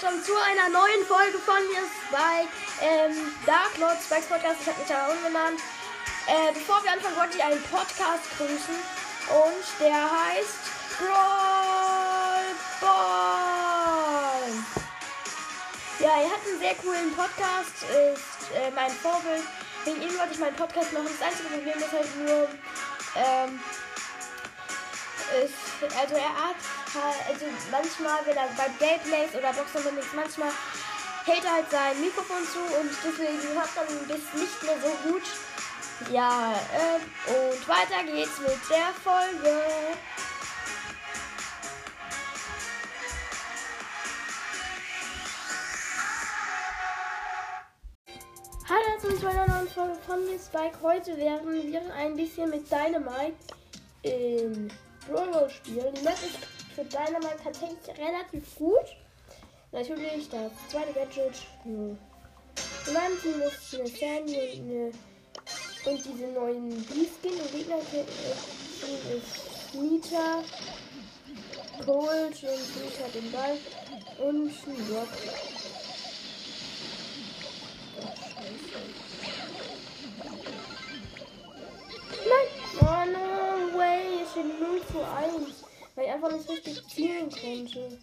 Willkommen zu einer neuen Folge von mir bei ähm, Dark Lord Spikes Podcast. Ich habe mich da umgenannt. Äh, bevor wir anfangen, wollte ich einen Podcast grüßen und der heißt Brawl Ball. Ja, er hat einen sehr coolen Podcast, ist äh, mein Vorbild. Wegen ihm wollte ich meinen Podcast machen. Das einzige Problem ist halt nur, ähm, ist, also er hat also manchmal, wenn er bei Gameplays oder Boxen manchmal hält er halt sein Mikrofon zu und deswegen hört man das nicht mehr so gut. Ja, äh, und weiter geht's mit der Folge. Hallo, zu einer neuen Folge von mir, Spike. Heute werden wir ein bisschen mit Dynamite in Brawl spielen. Die ist für Dynamite tatsächlich relativ gut. Natürlich das zweite Gadget. Hm. In meinem Team ist eine Sandy und, eine, und diese neuen B-Skin und Gegner äh, ist Nita, Cold und Nita den Ball und ein Block. Nein! Oh no way! Es steht 0 zu 1. Weil ich einfach nicht richtig zielen konnte.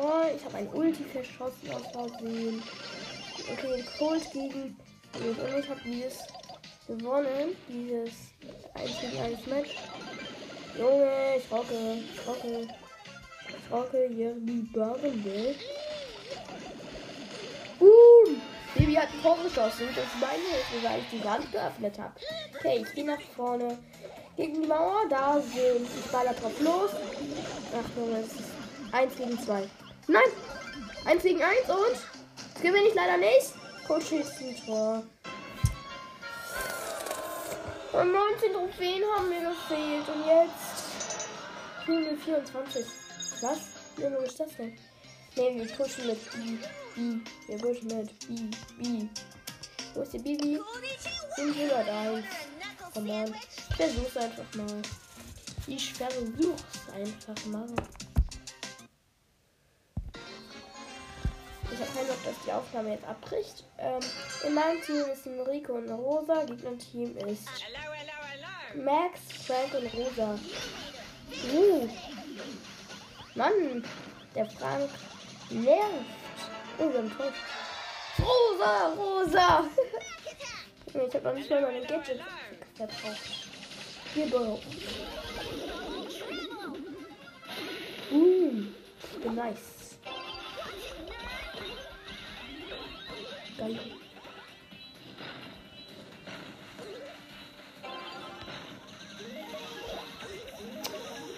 Oh, ich habe ein Ulti verschossen aus Versehen. Okay, Cold gegen. Und ich habe dieses gewonnen. Dieses 1 gegen 1 Match. Junge, ich rocke. Ich rocke. Ich rocke hier die Barrenwelt. Baby hat ein Tor geschossen. Das ist meine Hilfe, weil ich die Wand geöffnet habe. Okay, ich gehe nach vorne. Gegen die Mauer. Da sind. Ich baller drauf los. Achtung, es ist 1 gegen 2. Nein! 1 gegen 1 und. Das gewinne ich leider nicht. Coach schießt ein Tor. Und 19 Trophäen haben mir gefehlt. Und jetzt. Spielen 24. Was? Wie ist das denn? Ne, wir pushen mit B. B. Wir pushen mit B. B. Wo ist die Bibi? 501. Come on. Ich versuch's einfach mal. Ich versuch's einfach mal. Ich habe keinen Bock, dass die Aufnahme jetzt abbricht. Ähm, in meinem Team ist ein Rico und Rosa. Gegner-Team ist Max, Frank und Rosa. Uh. Mann, der Frank nervt. Oh, wir haben Tor. Rosa, Rosa. ich habe noch nicht mal meine Gadget verbraucht. Hier, Bro. Uh, ich bin nice. Geil.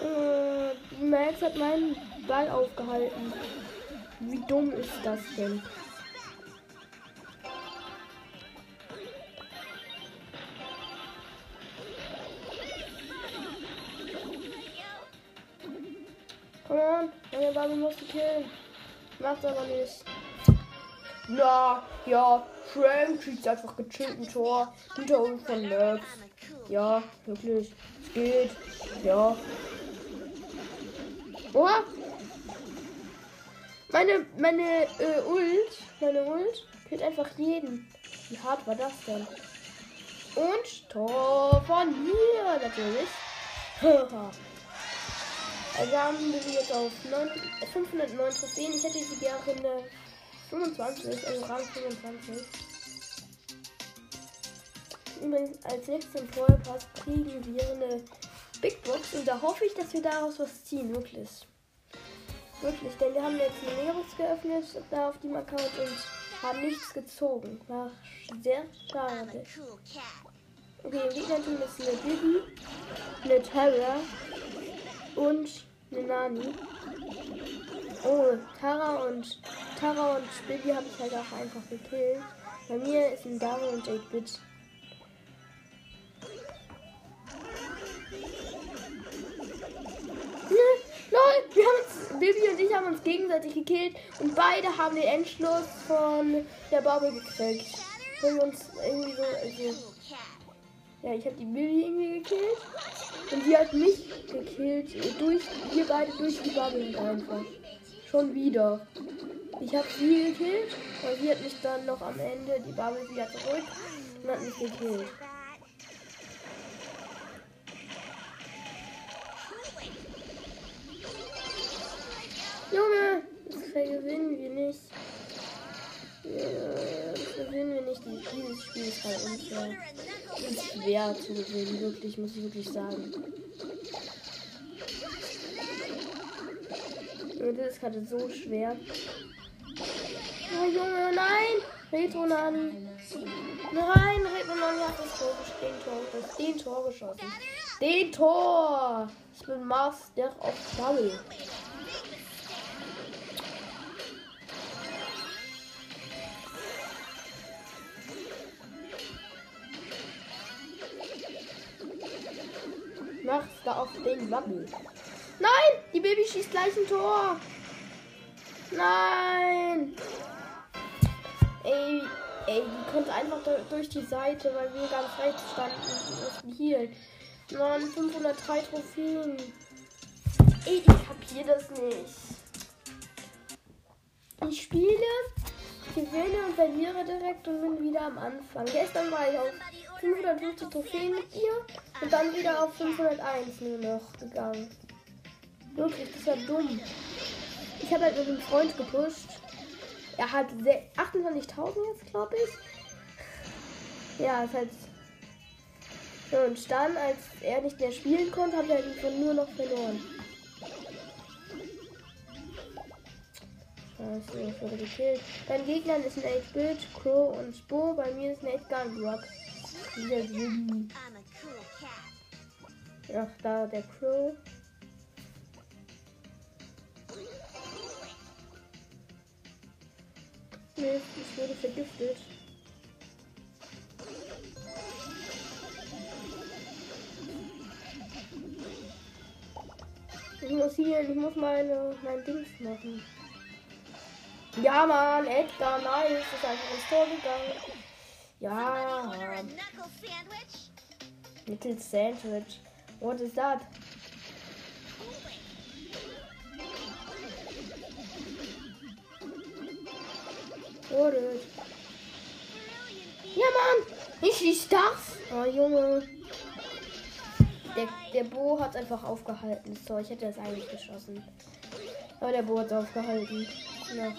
Äh, Max hat meinen Ball aufgehalten. Wie dumm ist das denn? Come on, meine Barbie muss killen. Macht aber nicht. Na, ja, Frank schießt einfach gechillt ein Tor. Hinter uns von Max. Ja, wirklich. Es geht. Ja. Oha, meine, meine äh, Ult, meine Ult killt einfach jeden. Wie hart war das denn? Und Tor von mir natürlich. also haben wir jetzt auf 9, 509 Trophäen. Ich hätte sie gerne 25, also Rang 25. Übrigens als 16 Vollpass kriegen wir eine Big Box und da hoffe ich, dass wir daraus was ziehen, wirklich. Wirklich, denn wir haben jetzt eine Meeres geöffnet da auf dem Account und haben nichts gezogen. War sehr schade. Okay, im Gegnerteam ist eine Bibi, eine Terra und eine Nani. Oh, Tara und Tara und Bibi habe ich halt auch einfach gekillt. Bei mir ist ein Dame und 8-Bit. Lol, wir haben Bibi und ich haben uns gegenseitig gekillt und beide haben den Endschluss von der Barbie gekriegt. Weil wir uns irgendwie so, also, Ja, ich habe die Bibi irgendwie gekillt. Und sie hat mich gekillt. Durch, wir beide durch die Bubble einfach. Schon wieder. Ich habe sie gekillt. Und sie hat mich dann noch am Ende die Bubble wieder zurück und hat mich gekillt. Dieses Spiel ist halt unfair. Ist schwer zu gewinnen, wirklich, muss ich wirklich sagen. Das ist gerade so schwer. Oh Junge, nein! Retro Nani. Nein, Retro Nani hat das Tor, den Tor, den Tor geschossen. Den Tor! Ich bin Master of Double. Den Wabbel. Nein! Die Baby schießt gleich ein Tor. Nein! Ey, ey, die konnte einfach durch die Seite, weil wir ganz rechts standen und mussten hier. Mann, 503 Trophäen. Ey, ich kapier das nicht. Ich spiele, gewinne und verliere direkt und bin wieder am Anfang. Gestern war ich auf 550 Trophäen mit ihr und dann wieder auf 501 nur noch gegangen. Wirklich, das war dumm. Ich habe halt mit einem Freund gepusht. Er hat 28.000 jetzt, glaube ich. Ja, ist halt. So, und dann, als er nicht mehr spielen konnte, hat er halt nur noch verloren. Scheiße, ich wurde gekillt. Dein Gegner ist ein 8-Bit, Crow und Spur. Bei mir ist ein 8-Gun Rock. Wieder Willi. Ach, da der Crow. Mist, ich wurde vergiftet. Ich muss hier, ich muss meine, mein Dings machen. Ja, Mann, Edgar, nice, ist einfach ins Tor gegangen. Ja. Little Sandwich. What is that? What is Ja, Mann! Ich schieß das! Oh, Junge. Der, der Bo hat einfach aufgehalten. So, ich hätte das eigentlich geschossen. Aber der Bo hat aufgehalten. Ja.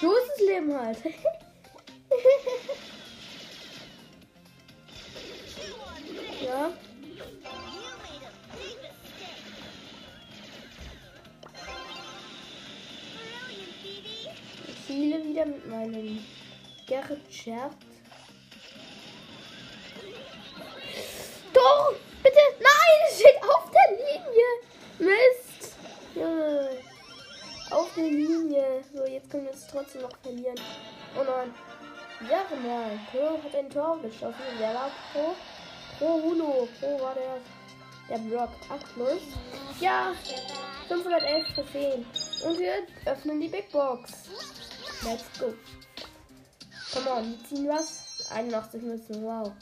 So ist das Leben halt. Scherz. Doch! Bitte! Nein! Es steht auf der Linie! Mist! Junge! Auf der Linie. So, jetzt können wir es trotzdem noch verlieren. Oh nein. Ja, mal. Pro hat ein Tor geschossen. Wer war Pro? Pro Hulo. Pro war der, der Block. Abschluss. Ja, 511 Trophäen. Und wir öffnen die Big Box. Let's go. Come on, wir ziehen was. 81 müssen. Wow.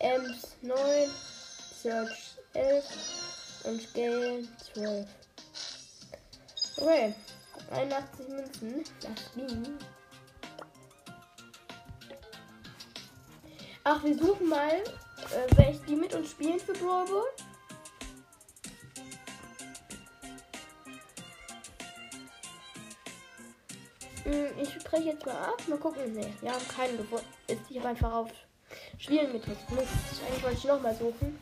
Ems 9. Search 11. Und Gale 12. Okay. 81 Münzen. Das ging. Ach, wir suchen mal, äh, welche die mit uns spielen für Brawl ich spreche jetzt mal ab. Mal gucken. Ne, wir haben keinen gefunden. Ich habe einfach auf Spielen gedrückt. Mist. Eigentlich wollte ich nochmal suchen.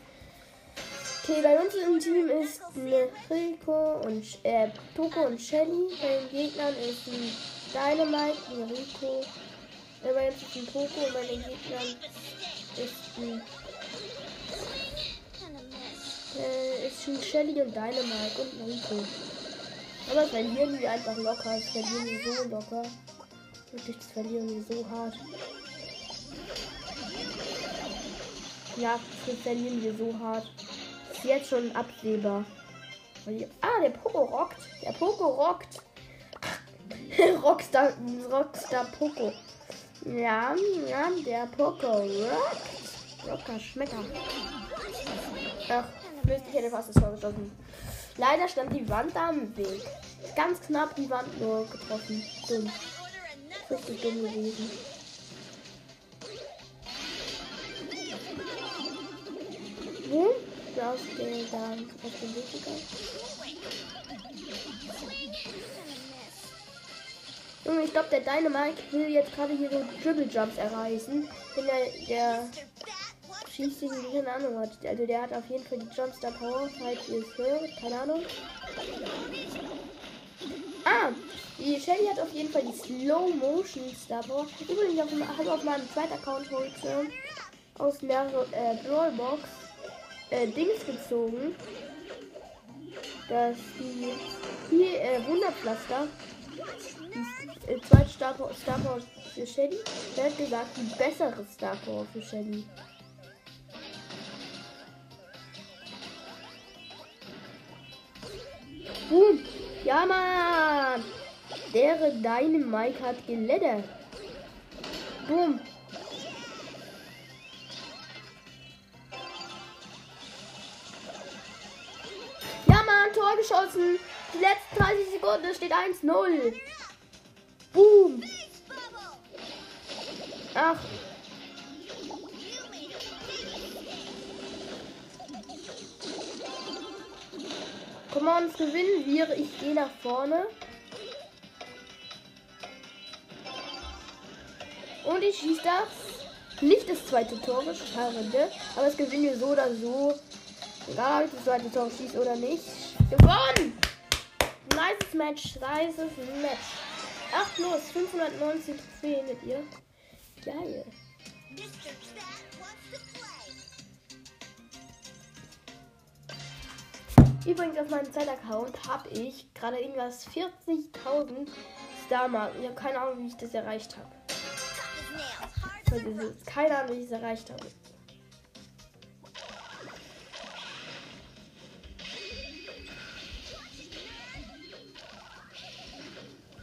Okay, bei uns im Team ist eine Rico und äh, Poco und Shelly. Bei den Gegnern ist ein Dynamite, ein Rico. Äh, bei uns ist ein Poco und bei den Gegnern ist ein äh, ist ein Shelly und Dynamite und ein Rico. Aber verlieren wir einfach locker. Das verlieren wir so locker. Wirklich, das verlieren wir so hart. Ja, das verlieren wir so hart. Ist jetzt schon absehbar. Ah, der Poco rockt. Der Poco rockt. Rockstar, Rockstar Poco. Ja, ja, der Poco rockt. Locker, Schmecker. Ach, Mist, ich hätte fast das Tor geschossen. Leider stand die Wand da im Weg. Ganz knapp die Wand nur getroffen. Dumm. Richtig dumm gewesen. Wo? Da aus der, da aus dem Weg gegangen. Ich glaube, der Dynamite will jetzt gerade hier so Dribble Jumps erreichen. Denn der, der schießt ihn, keine Ahnung. Also der hat auf jeden Fall die Jumpstar Power, falls ihr es hört. Keine Ahnung. Ah, die Shelly hat auf jeden Fall die Slow Motion Star Power. Übrigens, ich habe auf meinem zweiten Account heute aus der äh, Brawlbox äh, Dings gezogen. Dass die hier äh, Wunderpflaster die äh, zweite Star Power, Star Power für Shelly. Der hat gesagt, die bessere Star Power für Shelly. Boom. Ja, Mann. Der deine Mike hat geledert. Boom. Ja, Mann, Tor geschossen. Die letzten 30 Sekunden steht 1-0. Boom. Ach. Komm on, gewinnen wir. Ich gehe nach vorne. Und ich schieße das. Nicht das zweite Tor, schade. Aber es gewinnen wir so oder so. Egal, ob ich das zweite Tor schieße oder nicht. Gewonnen! Nice Match, nice Match. 8 los, 590 Trophäen mit ihr. Geil. Übrigens auf meinem Zeitaccount habe ich gerade irgendwas 40.000 Star-Marken. Ich habe keine Ahnung, wie ich das erreicht habe. Keine Ahnung, wie ich es erreicht habe.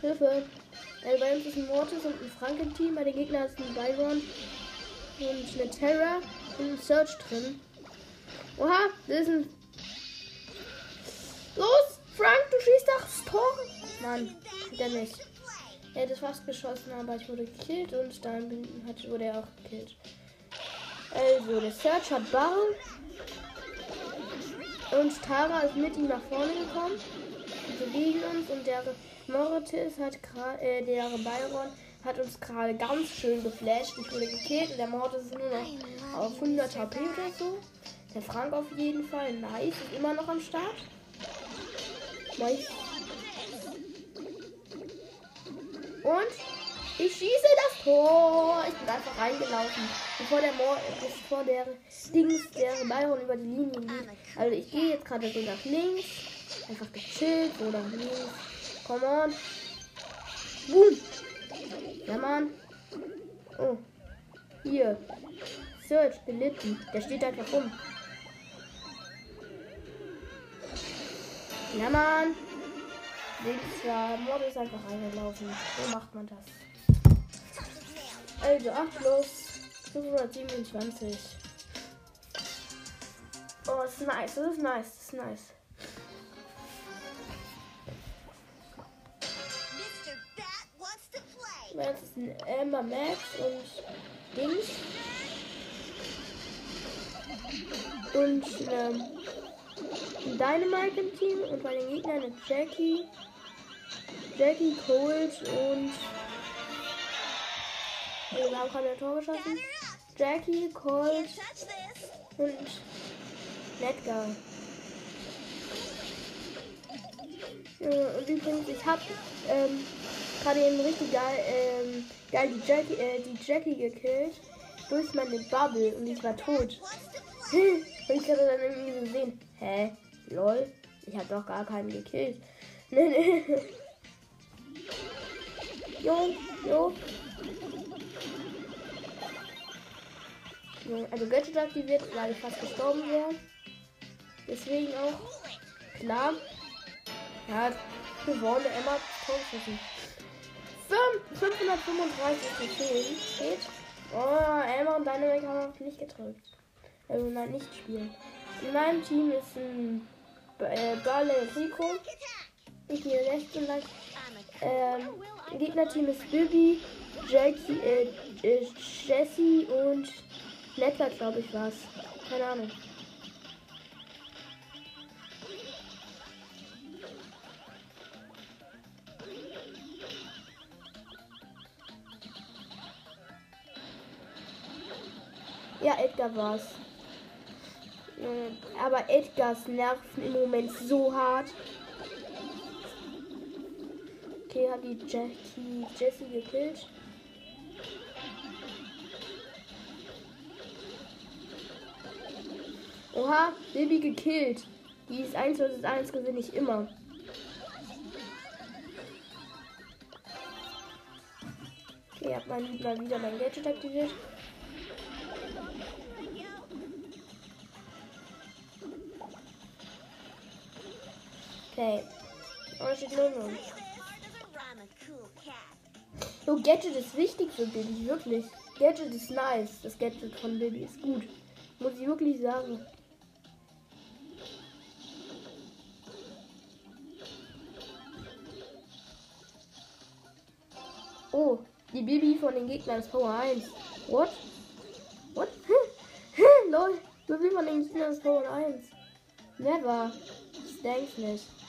Hilfe! Also bei uns ist ein Mortis und ein Frankenteam. Bei den Gegnern ist ein Byron und eine Terra und ein Search drin. Oha, das ist ein. Los! Frank, du schießt doch das Tor! Nein, der nicht. Er hätte fast geschossen, aber ich wurde gekillt und dann hat, wurde er auch gekillt. Also, der Search hat Barren. Und Tara ist mit ihm nach vorne gekommen. Also gegen uns und der Mortis hat äh, der Byron hat uns gerade ganz schön geflasht. Ich wurde gekillt und der Mortis ist nur noch auf 100 HP oder so. Der Frank auf jeden Fall. Nice, ist immer noch am Start. Und ich schieße das Tor. Ich bin einfach reingelaufen, bevor der Mor bevor der Dings der Byron über die Linie lief. Also ich gehe jetzt gerade so nach links. Einfach gechillt, so nach links. Come on. Boom. Ja, Mann. Oh. Hier. Search, belitten. Der steht einfach rum. Ja, Mann. War Mord ist einfach reingelaufen. So macht man das. Also 8 plus 527. Oh, das ist nice. Das ist nice. Das ist nice. Jetzt ist ein Emma Max und Dings. Und ähm, Dynamite im Team und bei den Gegnern eine Jackie. Jackie, Cold und. Also wir haben gerade ein Tor geschossen. Jackie, Cold und Edgar. und übrigens, ich habe ähm, gerade eben richtig geil, ähm, geil die, Jackie, äh, die Jackie gekillt durch meine Bubble und ich war tot. und ich hatte dann irgendwie gesehen, hä, lol, ich habe doch gar keinen gekillt. Nee, nee. Jo, jo. Also Gadget aktiviert, weil ich fast gestorben wäre. Deswegen auch klar. Ja, gewonnen. Emma Torschüssen. 535 Trophäen steht. Oh, Elmer und Dynamic haben nicht gedrückt. Also nein, nicht spielen. In meinem Team ist ein äh, Barley Rico. Ich gehe rechts und lang. Ähm, Gegnerteam ist Bibi, Jackie, äh, äh, Jessie und Netter, glaube ich, war's. Keine Ahnung. Ja, Edgar war's. Aber Edgars nerven im Moment so hart. Okay, hat die Jackie Jessie gekillt. Oha, Baby gekillt. Die ist 1 vs 1 gewinne ich immer. Okay, hab mal wieder mein Gadget aktiviert. Okay. Oh, steht 0 0. So, Gadget ist wichtig für Baby, wirklich. Gadget ist nice. Das Gadget von Baby ist gut. Muss ich wirklich sagen. Oh, die Baby von den Gegnern ist Power 1. What? What? Lol, Baby von den Gegnern ist Power 1. Never. Ich denk's nicht.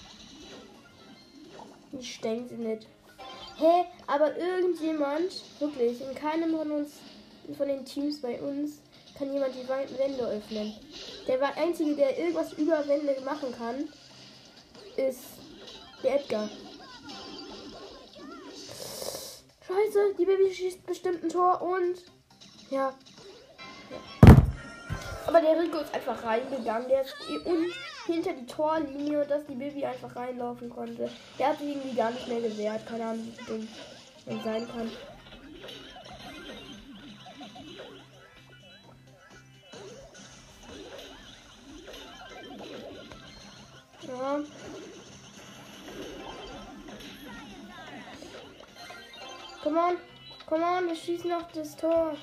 Ich denke nicht. Hä? Aber irgendjemand, wirklich, in keinem von uns, von den Teams bei uns, kann jemand die Wände öffnen. Der Einzige, der irgendwas über Wände machen kann, ist der Edgar. Scheiße, die Baby schießt bestimmt ein Tor und. Ja. ja. Aber der Rico ist einfach reingegangen. Der ist und hinter die Torlinie, dass die Baby einfach reinlaufen konnte. Der hat sich irgendwie gar nicht mehr gewehrt. Keine Ahnung, wie dumm er sein kann. Ja. Komm on, komm on, wir schießen noch das Tor.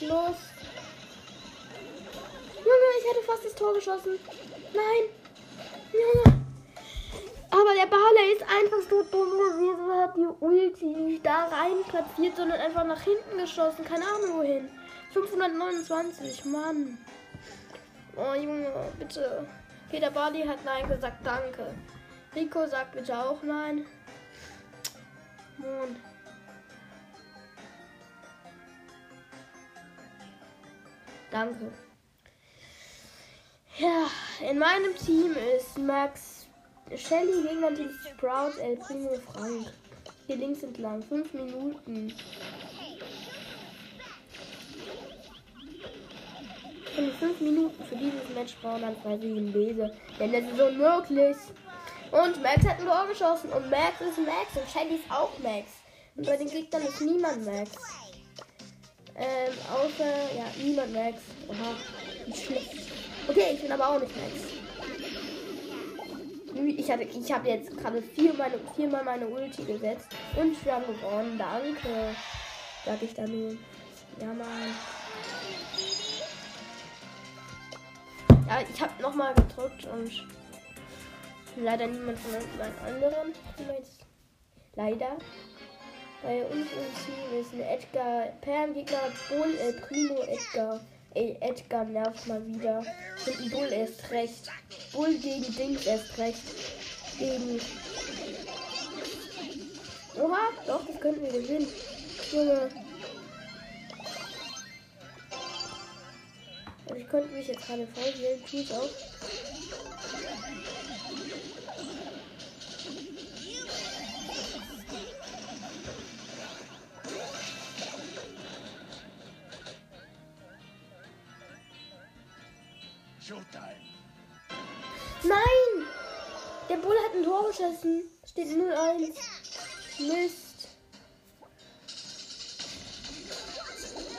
Los. Tor geschossen. Nein. Junge. Aber der Barley ist einfach so dumm gewesen. Hat die Ulti nicht da rein platziert, sondern einfach nach hinten geschossen. Keine Ahnung wohin. 529, Mann. Oh Junge, bitte. Peter Barley hat Nein gesagt, danke. Rico sagt bitte auch Nein. Mann. Danke. Ja, in meinem Team ist Max, Shelly, Gegner-Team Sprout, El Primo, Frank. Hier links entlang. Fünf Minuten. In fünf Minuten für dieses Match brauchen dann quasi einen Bese. Denn das ist unmöglich. Und Max hat ein Tor geschossen. Und Max ist Max. Und Shelly ist auch Max. Und bei den Gegnern ist niemand Max. Ähm, außer, ja, niemand Max. Oha, wie schlecht. Okay, ich bin aber auch nicht Max. Ich, hatte, ich habe jetzt gerade viermal, viermal meine Ulti gesetzt und wir haben gewonnen. Danke. Sag ich da nur. Ja, Mann. Ja, ich habe nochmal gedrückt und leider niemand von meinen anderen. Leider. Bei uns im Team ist ein Edgar Pam Gegner Bull El Primo Edgar. Ey, Edgar nervt mal wieder. Und ein Bull erst recht. Bull gegen Dings erst recht. Gegen. Oha, doch, das könnten wir gewinnen. Junge. Also ich konnte mich jetzt gerade voll wählen, tut auch. ein Tor geschossen. Steht 0-1. Mist.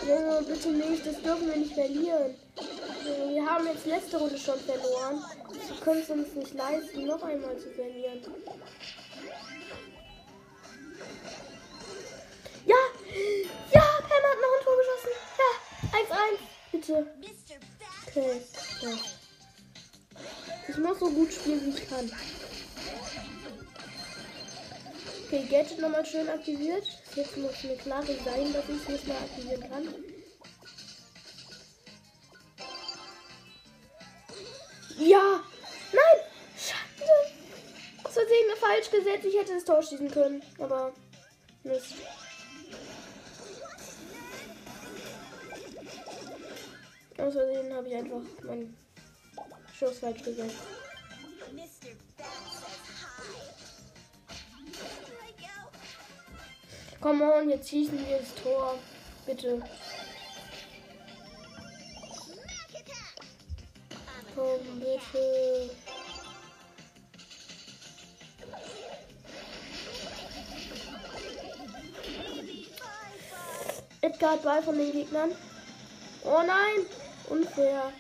Junge, bitte nicht. Das dürfen wir nicht verlieren. Also, wir haben jetzt letzte Runde schon verloren. Wir können es uns nicht leisten, noch einmal zu verlieren. Ja! Ja! Pam hat noch ein Tor geschossen. Ja! 1-1. Bitte. Okay. Ja. Ich muss so gut spielen, wie ich kann. Okay, Gadget nochmal schön aktiviert. Jetzt muss mir klar sein, dass ich es nicht mehr aktivieren kann. Ja! Nein! Schade! Aus Versehen falsch gesetzt. Ich hätte das Tor schießen können. Aber. Mist. Aus Versehen habe ich einfach meinen Schuss falsch gesetzt. Komm on, jetzt schießen wir das Tor. Bitte. Komm, bitte. Edgar hat Ball von den Gegnern. Oh nein! Unfair.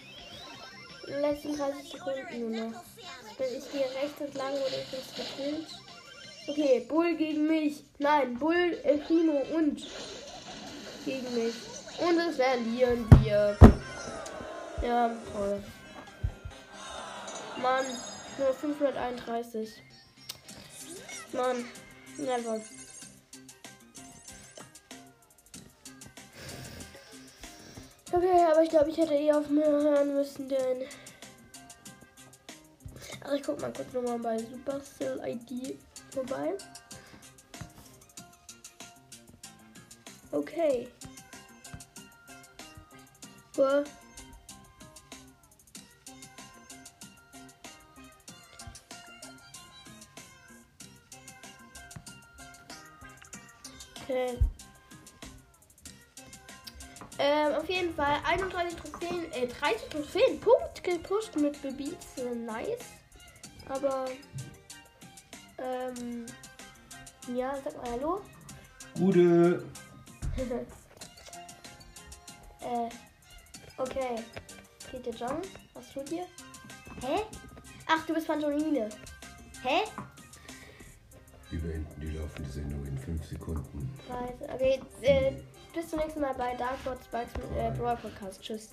In den letzten 30 Sekunden nur noch. Ich gehe rechts entlang oder ich bin gekillt. Okay, Bull gegen mich. Nein, Bull, El Primo und gegen mich. Und es verlieren wir. Ja, toll. Mann, nur 531. Mann, never. Okay, aber ich glaube, ich hätte eh auf mir hören müssen, denn. Also ich guck mal kurz nochmal bei Supercell ID vorbei. Okay. Well. Okay. Ähm, auf jeden Fall 31 Trophäen, äh, 30 Trophäen, Punkt gepusht mit Bebeats, nice. Aber, ähm, ja, sag mal Hallo. Gute. äh, okay. Geht ihr John? Was tut ihr? Hä? Ach, du bist Phantomine. Hä? Wir beenden die laufende Sendung in 5 Sekunden. Scheiße. Okay, äh, bis zum nächsten Mal bei Dark Spikes mit, äh, Brawl Podcast. Tschüss.